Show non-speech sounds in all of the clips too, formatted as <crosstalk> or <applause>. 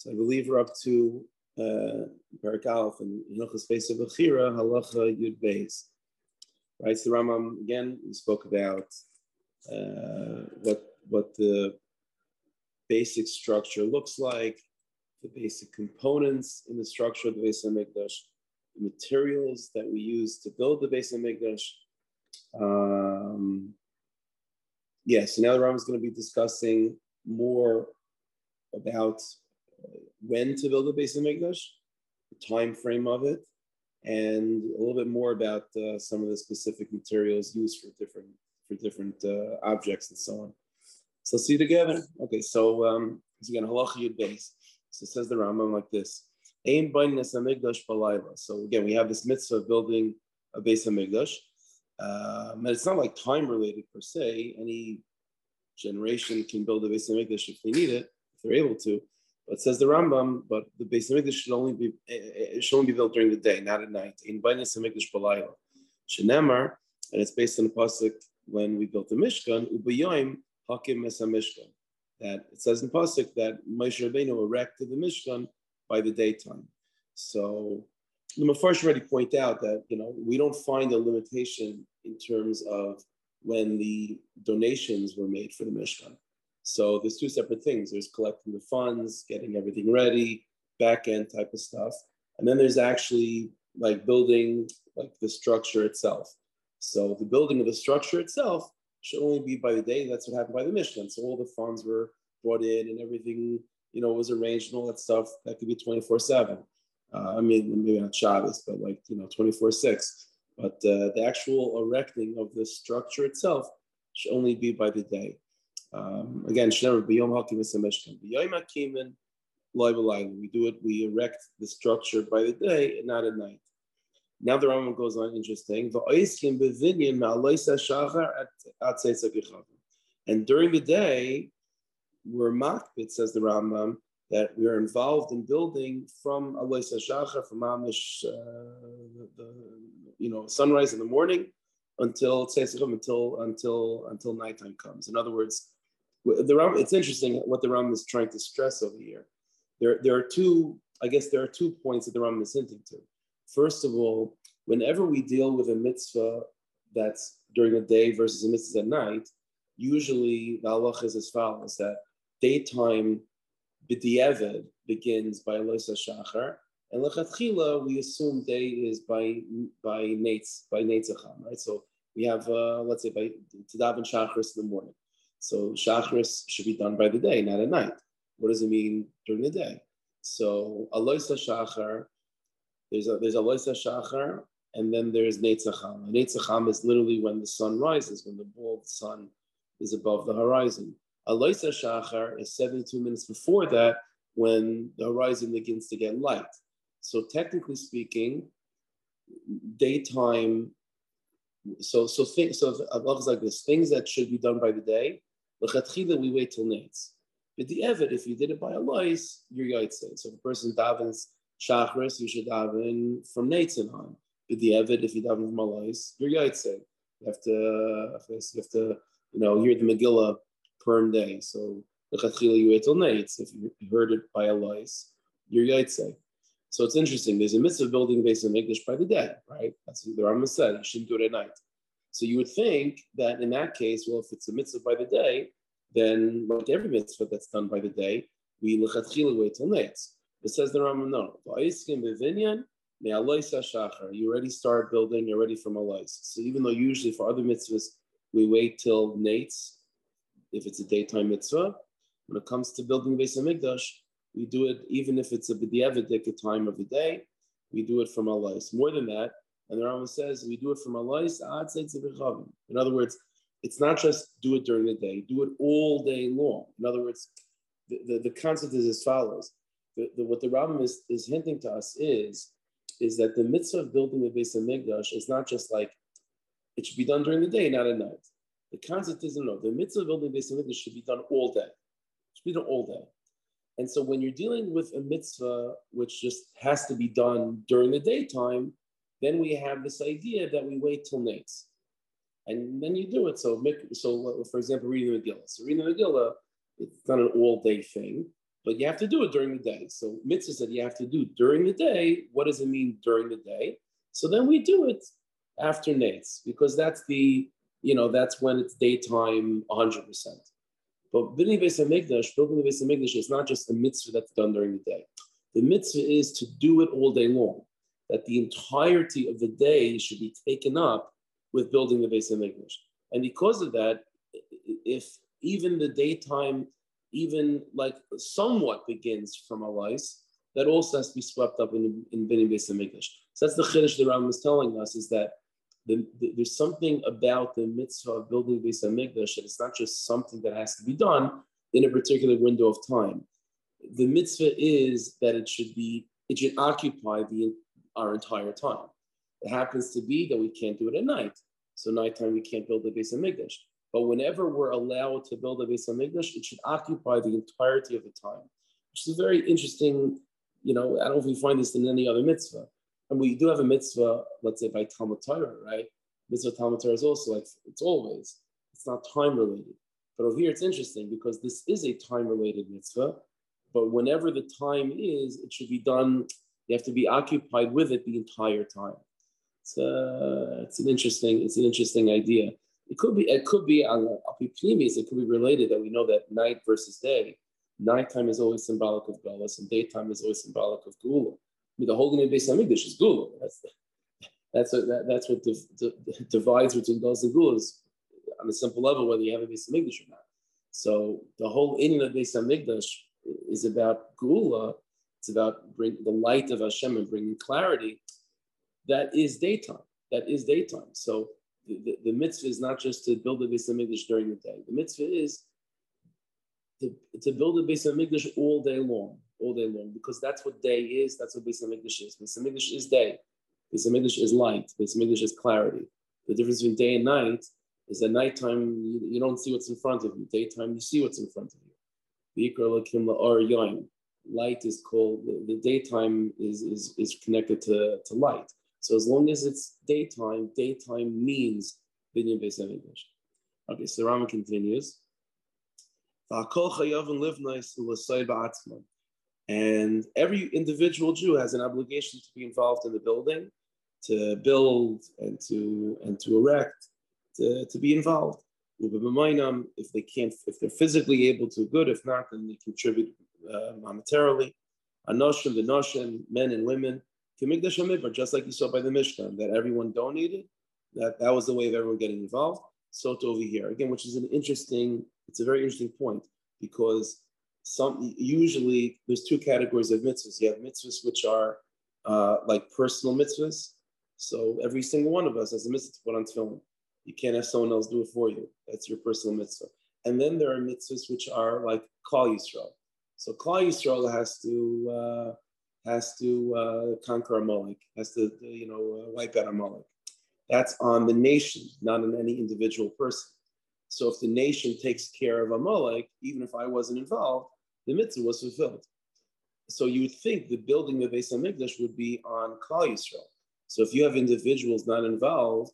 So I believe we're up to uh, Perek Aleph and Hilchas Beis Bechira Halacha Yud Beis. Right, so the Rambam again we spoke about uh, what what the basic structure looks like, the basic components in the structure of the Beis Hamikdash, the materials that we use to build the Beis Hamikdash. Um, yeah, so now the Rambam is going to be discussing more about when to build a Beis Hamikdash, the time frame of it, and a little bit more about uh, some of the specific materials used for different for different uh, objects and so on. So see together. Okay, so um, again, halacha yud beis. So it says the Rambam like this: Aim bainas hamikdash balayla. So again, we have this mitzvah of building a Beis Hamikdash. Um, and it's not like time related per se. Any generation can build a Beis Hamikdash if they need it, if they're able to. But says the Rambam, but the Beis Hamikdash should only be eh, eh, it should only be built during the day, not at night. In Bainis Hamikdash Balayla, Shenemar, and it's based on the pasuk when we built the Mishkan, Ubayoim Hakim Mesa Mishkan. That it says in pasuk that Moshe Rabbeinu erected the Mishkan by the daytime. So the Mepharsh already point out that you know we don't find a limitation in terms of when the donations were made for the Mishkan. So there's two separate things. There's collecting the funds, getting everything ready, back end type of stuff. And then there's actually like building like the structure itself. So the building of the structure itself should only be by the day. That's what happened by the Mishkan. So all the funds were brought in and everything, you know, was arranged and all that stuff. That could be 24 7. Uh, I mean, maybe not Shabbos, but like, you know, 24 6. But uh, the actual erecting of the structure itself should only be by the day. Um, again, Shnemer B'yom Hakim Mishkan. B'yom Hakimin We do it. We erect the structure by the day and not at night. Now the Rambam goes on interesting. And during the day, we're makbit, says the Rambam, that we are involved in building from Aloisa Shachar, from Amish, uh, the, you know, sunrise in the morning until until until until nighttime comes. In other words, the Ram, it's interesting what the Ram is trying to stress over here. There, there are two, I guess there are two points that the Ram is hinting to. First of all, whenever we deal with a mitzvah that's during the day versus a mitzvah at night, usually the halach is as follows: that daytime b'di'evid begins by Eloisa Shachar, and lechatchila we assume day is by by nates by Netzacham, right? So we have uh, let's say by Tadav Shachris in the morning. So Shachris should be done by the day, not at night. What does it mean during the day? So Aloisa Shachar, there's a there's Aloisa Shachar, and then there's Netzacham. Netzacham is literally when the sun rises, when the bald sun is above the horizon. Aloisa Shachar is 72 minutes before that when the horizon begins to get light. So technically speaking, daytime. So so things so Allah is like this: things that should be done by the day L'chatchila, we wait till nights. But the Evid, if you did it by a you're yaitse. So if a person davens shachris, you should daven from and on. But the Evid, if you daven from a you're yaitse. You have to, you have to, you know, hear the Megillah per day. So l'chatchila, you wait till nights. If you heard it by a you're yaitse. So it's interesting. There's a mitzvah building Beis Hamikdash by the day, right? That's what the Rambam said. You shouldn't do it at night. So you would think that in that case, well, if it's a mitzvah by the day, then like every mitzvah that's done by the day, we lechatchila wait till nights. It says the Rambam, no. You already start building, you're ready for malais. So even though usually for other mitzvahs, we wait till nates, if it's a daytime mitzvah, when it comes to building Beis Hamikdash, we do it even if it's a b'di'evidik time of the day, we do it from malais. More than that, and the Rambam says we do it from Alais ad In other words, it's not just do it during the day, do it all day long. In other words, the, the, the concept is as follows. The, the, what the Rambam is, is hinting to us is, is that the mitzvah of building a Beis Hamikdash is not just like it should be done during the day, not at night. The concept is no, the mitzvah of building a Beis Hamikdash should be done all day. It should be done all day. And so when you're dealing with a mitzvah which just has to be done during the daytime, then we have this idea that we wait till nates. And then you do it. So, so uh, for example, reading the Megillah. So reading the Megillah, it's not an all-day thing. but you have to do it during the day. So mitzvah said you have to do during the day. What does it mean during the day? So then we do it after nates because that's the you know that's when it's daytime 100 percent. But building Beis Hamikdash, building the Beis Hamikdash is not just a mitzvah that's done during the day. The mitzvah is to do it all day long. That the entirety of the day should be taken up with building the Beis Hamikdash. And because of that, if even the daytime, even like somewhat begins from a lice, that also has to be swept up in in Bini Beis Hamikdash. So that's the chiddush the Rambam is telling us is that the, the, there's something about the mitzvah of building Beis Hamikdash that it's not just something that has to be done in a particular window of time. The mitzvah is that it should be it should occupy the our entire time. It happens to be that we can't do it at night, so nighttime we can't build the Beis Hamikdash. But whenever we're allowed to build a Beis Hamikdash, it should occupy the entirety of the time, which is a very interesting. You know, I don't know if we find this in any other mitzvah. And we do have a mitzvah, let's say by Talmud Torah, right? Mitzvah Talmud Torah is also like it's always, it's not time related. But over here it's interesting because this is a time related mitzvah. But whenever the time is, it should be done, you have to be occupied with it the entire time. It's, uh, it's an interesting, it's an interesting idea. It could be, it could be on Apiplimis, it could be related that we know that night versus day. Nighttime is always symbolic of Belas and daytime is always symbolic of Geula I mean, the holding of Beis Hamikdash is Geula. That's that's what that, that's what div, divides between Gulas and Gulas on a simple level, whether you have a Beis Hamikdash or not. So the whole inyan of Beis Hamikdash is about Geula. It's about bring the light of Hashem and bringing clarity. That is daytime. That is daytime. So the, the, the mitzvah is not just to build a Beis Hamikdash during the day. The mitzvah is to, to build a Beis Hamikdash all day long all day long because that's what day is. That's what Beis Hamikdash is. Beis Hamikdash is day. Beis Hamikdash is light. Beis Hamikdash is clarity. The difference between day and night is that nighttime you, you don't see what's in front of you. Daytime you see what's in front of you. Light is called the, the daytime is, is is connected to, to light. So as long as it's daytime, daytime means binyan Beis Hamikdash. Okay, so Rama continues. And every individual Jew has an obligation to be involved in the building, to build and to and to erect, to, to be involved. If they can't, if they're physically able to, good. If not, then they contribute uh, monetarily. Anoshim, the noshim, men and women, just like you saw by the Mishkan, that everyone donated. That that was the way of everyone getting involved. So to over here again, which is an interesting. It's a very interesting point because some usually there's two categories of mitzvahs. You have mitzvahs which are uh, like personal mitzvahs. So every single one of us has a mitzvah to put on tefillin. You can't have someone else do it for you. That's your personal mitzvah. And then there are mitzvahs which are like Klal Yisrael. So Klal Yisrael has to uh, has to uh, conquer Amalek, has to you know uh, wipe out Amalek. That's on the nation, not on any individual person. So if the nation takes care of Amalek, even if I wasn't involved, the mitzvah was fulfilled. So you would think the building of Beis Hamikdash would be on Klal Yisrael. So if you have individuals not involved,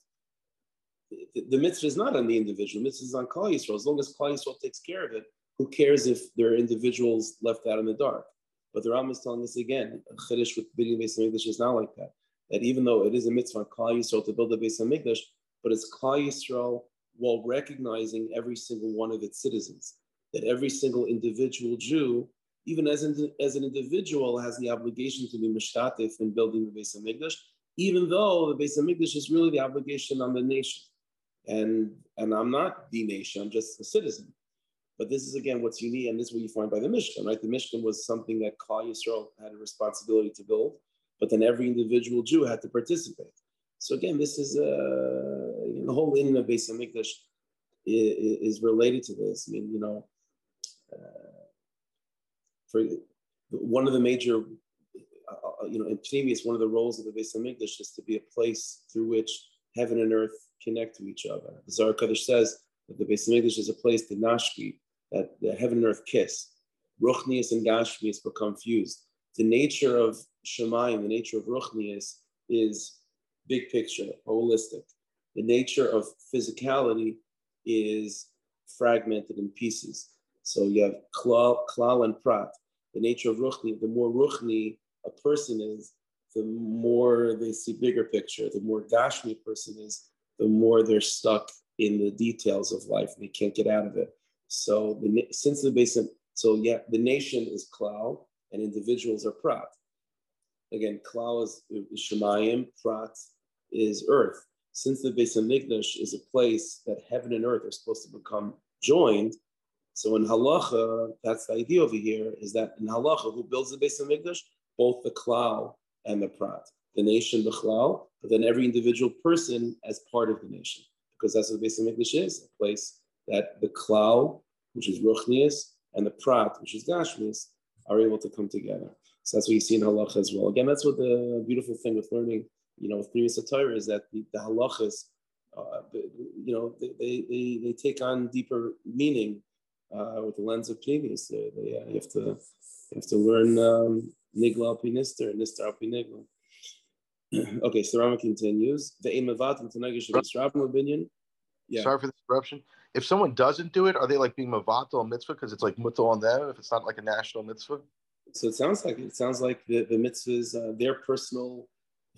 the, the mitzvah is not on the individual. The mitzvah is on Klal Yisrael. As long as Klal Yisrael takes care of it, who cares if there are individuals left out in the dark? But the Ram is telling us again, chiddush with building Beis Hamikdash is not like that. That even though it is a mitzvah on Klal Yisrael to build a Beis Hamikdash, but it's Klal Yisrael while recognizing every single one of its citizens. That every single individual Jew, even as, in, as an individual, has the obligation to be mishtatif in building the Beis Hamikdash, even though the Beis Hamikdash is really the obligation on the nation. And, and I'm not the nation, I'm just a citizen. But this is again what's unique, and this is what you find by the Mishkan, right? The Mishkan was something that Klal Yisrael had a responsibility to build, but then every individual Jew had to participate. So again, this is uh, the whole in of Beis Hamikdash is, is, related to this. I mean, you know, uh, for one of the major, uh, uh, you know, in previous, one of the roles of the Beis Hamikdash is to be a place through which heaven and earth connect to each other. The Zohar Kodesh says that the Beis Hamikdash is a place to nashki, that the heaven and earth kiss. Ruchnius and Gashmius become fused. The nature of Shemayim, the nature of Ruchnius, is big picture, holistic. The nature of physicality is fragmented in pieces. So you have klal, klal and prat. the nature of ruchni, the more ruchni a person is, the more they see bigger picture. The more gashmi a person is, the more they're stuck in the details of life and they can't get out of it. So the, since the basin, so yeah, the nation is klal and individuals are prat. Again, klal is, shemayim, prat is earth. Since the Beis Hamikdash is a place that heaven and earth are supposed to become joined, so in halacha, that's the idea over here, is that in halacha, who builds the Beis Hamikdash? Both the klal and the prat. The nation, the klal, but then every individual person as part of the nation. Because that's what the Beis Hamikdash is, a place that the klal, which is ruchnius, and the prat, which is gashmius, are able to come together. So that's what you see in halacha as well. Again, that's what the beautiful thing with learning, you know, with previous Torah is that the, the halachas, uh, you know, they, they, they take on deeper meaning uh, with the lens of previous. They, they uh, you have to you have to learn um, nigla al nister and nister al <clears throat> okay, so Rama continues. The tenagish opinion. Yeah. Sorry for the interruption. If someone doesn't do it, are they like being mavato a mitzvah because it's like mutal on them if it's not like a national mitzvah? So it sounds like it sounds like the, the mitzvahs, uh, their personal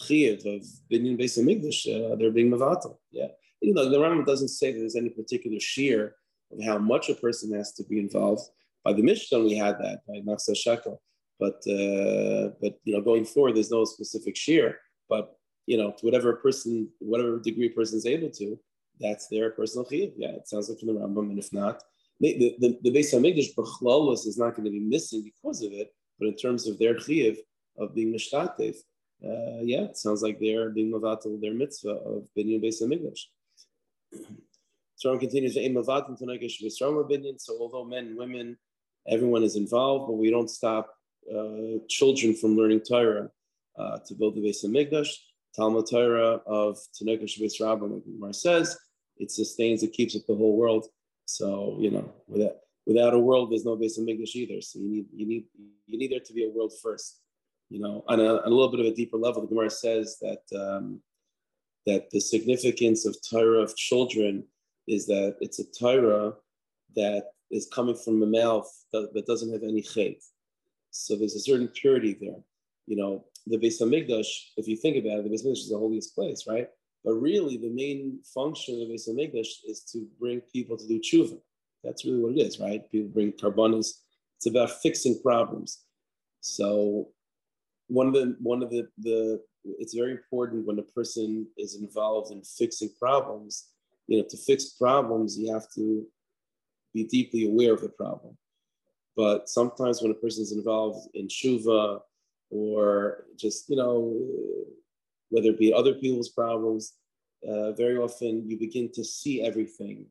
chiyuv of binyan beis hamikdash, uh, they're being mavato. Yeah, you know the Rambam doesn't say that there's any particular shiur of how much a person has to be involved. By the Mishkan, we had that by Machzah Shekel, but uh, but you know going forward, there's no specific shiur. But you know, to whatever person, whatever degree a person is able to, that's their personal chiyuv. Yeah, it sounds like from the Rambam, and if not, the the, the Beis Hamikdash b'chlalos is not going to be missing because of it. But in terms of their chiyuv of being mishtatev, uh, yeah, it sounds like they're being mavatal their mitzvah of binyan Beis Hamikdash. So continues, to so although men and women, everyone is involved, but we don't stop uh, children from learning Torah uh, to build the Beis Hamikdash. Talmud Torah of Tanakh Shabbos Rabbah, like Mar says, it sustains, it keeps up the whole world. So, you know, without, without a world, there's no Beis Hamikdash either. So you need, you need, you need there to be a world first. You know, on a, on a little bit of a deeper level, the Gemara says that um, that the significance of Torah of children is that it's a Torah that is coming from a mouth that, that doesn't have any chait. So there's a certain purity there. You know, the Beis Hamikdash, if you think about it, the Beis Hamikdash is the holiest place, right? But really, the main function of Beis Hamikdash is to bring people to do tshuva. That's really what it is, right? People bring karbanis. It's about fixing problems. So one of the one of the the it's very important when a person is involved in fixing problems you know, to fix problems, you have to be deeply aware of the problem. But sometimes when a person is involved in shuva or just, you know, whether it be other people's problems, uh, very often you begin to see everything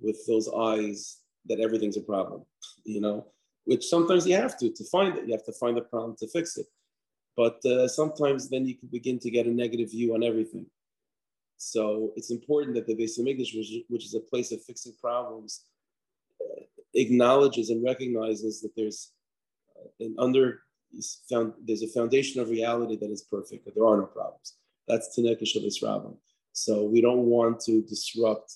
with those eyes that everything's a problem, <laughs> you know, which sometimes you have to, to find it. You have to find the problem to fix it. But uh, sometimes then you can begin to get a negative view on everything. So it's important that the Beis Hamikdash, which, is a place of fixing problems, uh, acknowledges and recognizes that there's an under found there's a foundation of reality that is perfect, that there are no problems. That's Tanekah Shabbos Rabbim. So we don't want to disrupt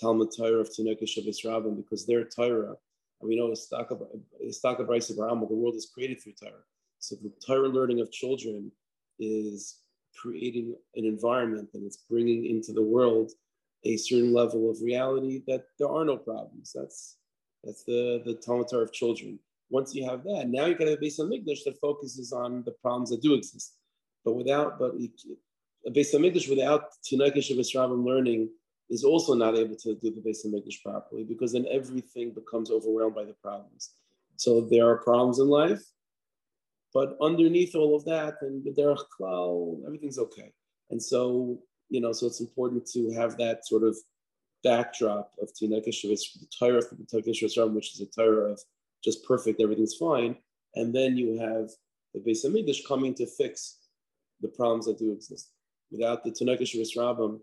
Talmud Torah of Tanekah Shabbos Rabbim because their Torah, and we know Istaka Bryce Abraham, the world is created through Torah. So the Torah learning of children is creating an environment and it's bringing into the world a certain level of reality that there are no problems. That's that's the the Talmud Torah of children. Once you have that, now you can have a Beis Hamikdash that focuses on the problems that do exist. But without, but a Beis Hamikdash without Tunakish of Israel learning is also not able to do the Beis Hamikdash properly because then everything becomes overwhelmed by the problems. So there are problems in life, but underneath all of that, and the derech klal, everything's okay. And so, you know, so it's important to have that sort of backdrop of Tinekeshuvitz, the Torah of the Tinekeshuvitz, which is a Torah of just perfect, everything's fine. And then you have the Beis Hamikdash coming to fix the problems that do exist. Without the Tinekeshuvitz Rabbim,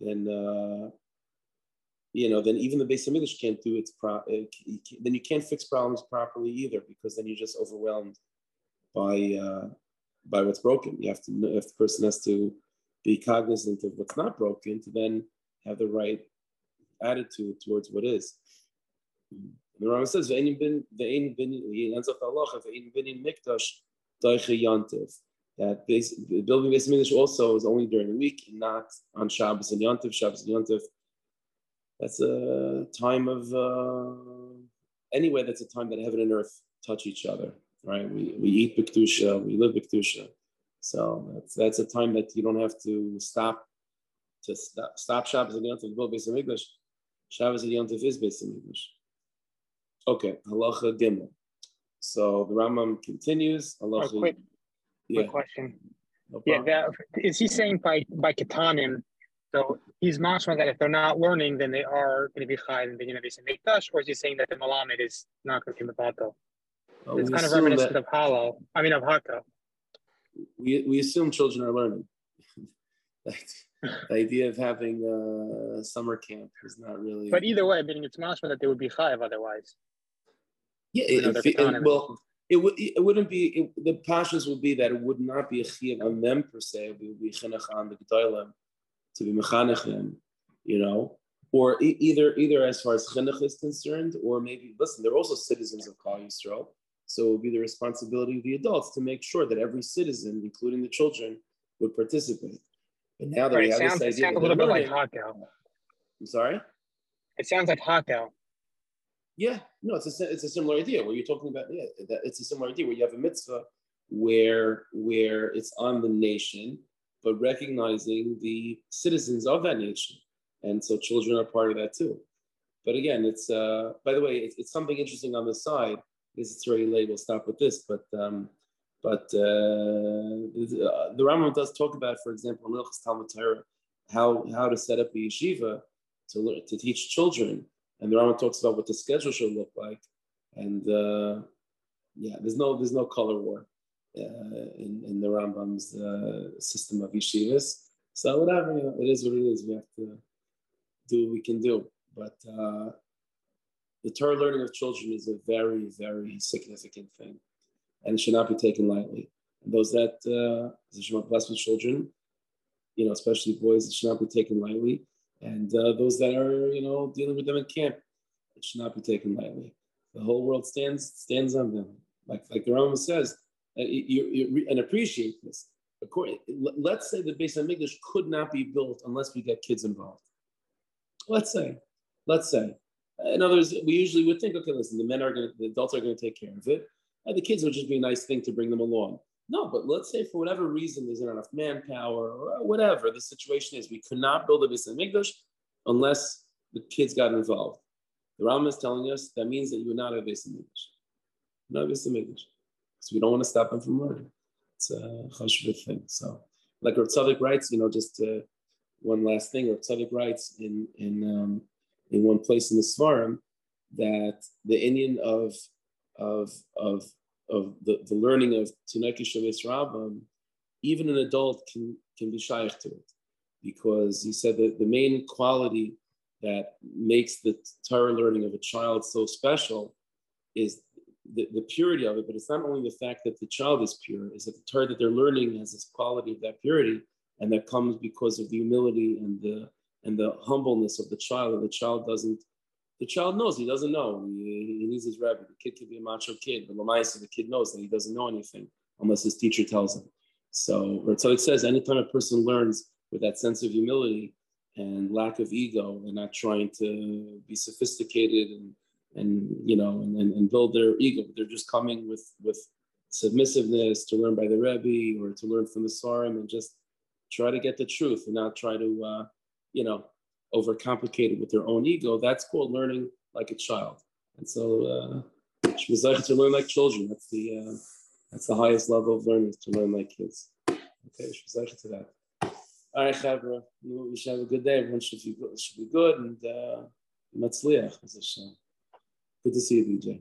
then uh, you know, then even the Beis Hamikdash can't do its pro. Then you can't fix problems properly either, because then you're just overwhelmed by uh, by what's broken. You have to if the person has to be cognizant of what's not broken to then have the right attitude towards what is. The Rambam says, "Ve'ein bin he ends off the halacha ve'ein bin in mikdash doiche yantiv." That base, building Beis Hamikdash also is only during the week, not on Shabbos and Yantiv. Shabbos and Yantiv. That's a time of uh, anyway. That's a time that heaven and earth touch each other, right? We we eat biktusha, we live biktusha. So that's that's a time that you don't have to stop to stop, stop Shabbos and Yantiv to build Beis Hamikdash. Shabbos and Yantiv is Beis Hamikdash. Okay, halacha gimel. So the Rambam continues. Halacha. Oh, quick, yeah. quick question. No yeah, that, is he saying by by katanim? So he's mentioning that if they're not learning, then they are going to be chai and they're going to be mikdash, or is he saying that the malamed is not going to be mevato? Well, it's kind of reminiscent that, of halo. I mean of haka. We we assume children are learning. <laughs> the idea of having a summer camp is not really. But either way, I mean, it's mashma that they would be chayiv otherwise. Yeah, if, it, well, it would it wouldn't be it, the pashas would be that it would not be a chiyuv on them per se. It would be chinuch on the gedolim to be mechanech you know, or e- either either as far as chinuch is concerned, or maybe listen, they're also citizens of Klal Yisrael, so it would be the responsibility of the adults to make sure that every citizen, including the children, would participate. But now that right, we have sounds, this idea, it sounds a little bit like Hakel. I'm sorry. It sounds like Hakel. Yeah, no, it's a it's a similar idea where you're talking about. Yeah, it's a similar idea where you have a mitzvah where where it's on the nation, but recognizing the citizens of that nation, and so children are part of that too. But again, it's uh, by the way, it's, it's something interesting on the side. Because it's already late, we'll stop with this. But um, but uh, the Rambam does talk about, for example, in Talmud Torah, how how to set up a yeshiva to learn, to teach children and the Rambam talks about what the schedule should look like. And uh, yeah, there's no there's no color war uh, in, in the Rambam's uh, system of yeshivas. So whatever, you know, it is what it is. We have to do what we can do. But uh, the Torah learning of children is a very, very significant thing, and it should not be taken lightly. And those that uh, blessed with children, you know, especially boys, it should not be taken lightly. And uh, those that are, you know, dealing with them in camp, it should not be taken lightly. The whole world stands stands on them, like like the Rambam says, uh, you, you, and appreciate this. According, let's say the Beis Hamikdash could not be built unless we get kids involved. Let's say, let's say. In other words, we usually would think, okay, listen, the men are going to, the adults are going to take care of it, and the kids would just be a nice thing to bring them along. No, but let's say for whatever reason there's not enough manpower or whatever the situation is, we could not build a Beis Hamikdash unless the kids got involved. The Rambam is telling us that means that you would not have Beis Hamikdash. Not Beis Hamikdash. Because we don't want to stop them from learning. It's a chashuvah thing. So, like Rav writes, you know, just uh, one last thing. Rav Tzadok writes in in um, in one place in the Svarim that the Indian of of of of the, the learning of Taneki Shabbos Rabbam, even an adult can, can be shaykh to it. Because he said that the main quality that makes the Torah learning of a child so special is the, the purity of it. But it's not only the fact that the child is pure, is that the Torah that they're learning has this quality of that purity, and that comes because of the humility and the and the humbleness of the child. And the child doesn't the child knows he doesn't know. He, he needs his rabbi. The kid could be a macho kid, but Lamaisa, the kid knows that he doesn't know anything unless his teacher tells him. So, so it says, anytime a person learns with that sense of humility and lack of ego and not trying to be sophisticated and, and you know, and, and build their ego, they're just coming with, with submissiveness to learn by the Rebbe or to learn from the Sarim and just try to get the truth and not try to, uh, you know, overcomplicated with their own ego, that's called learning like a child. And so uh, to learn like children. That's the uh, that's the highest level of learning to learn like kids. Okay, to that. All right, Chavra, we should have a good day. Everyone should be good, should be good and uh, Matzliach. Good to see you, DJ.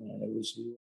All right, I wish you.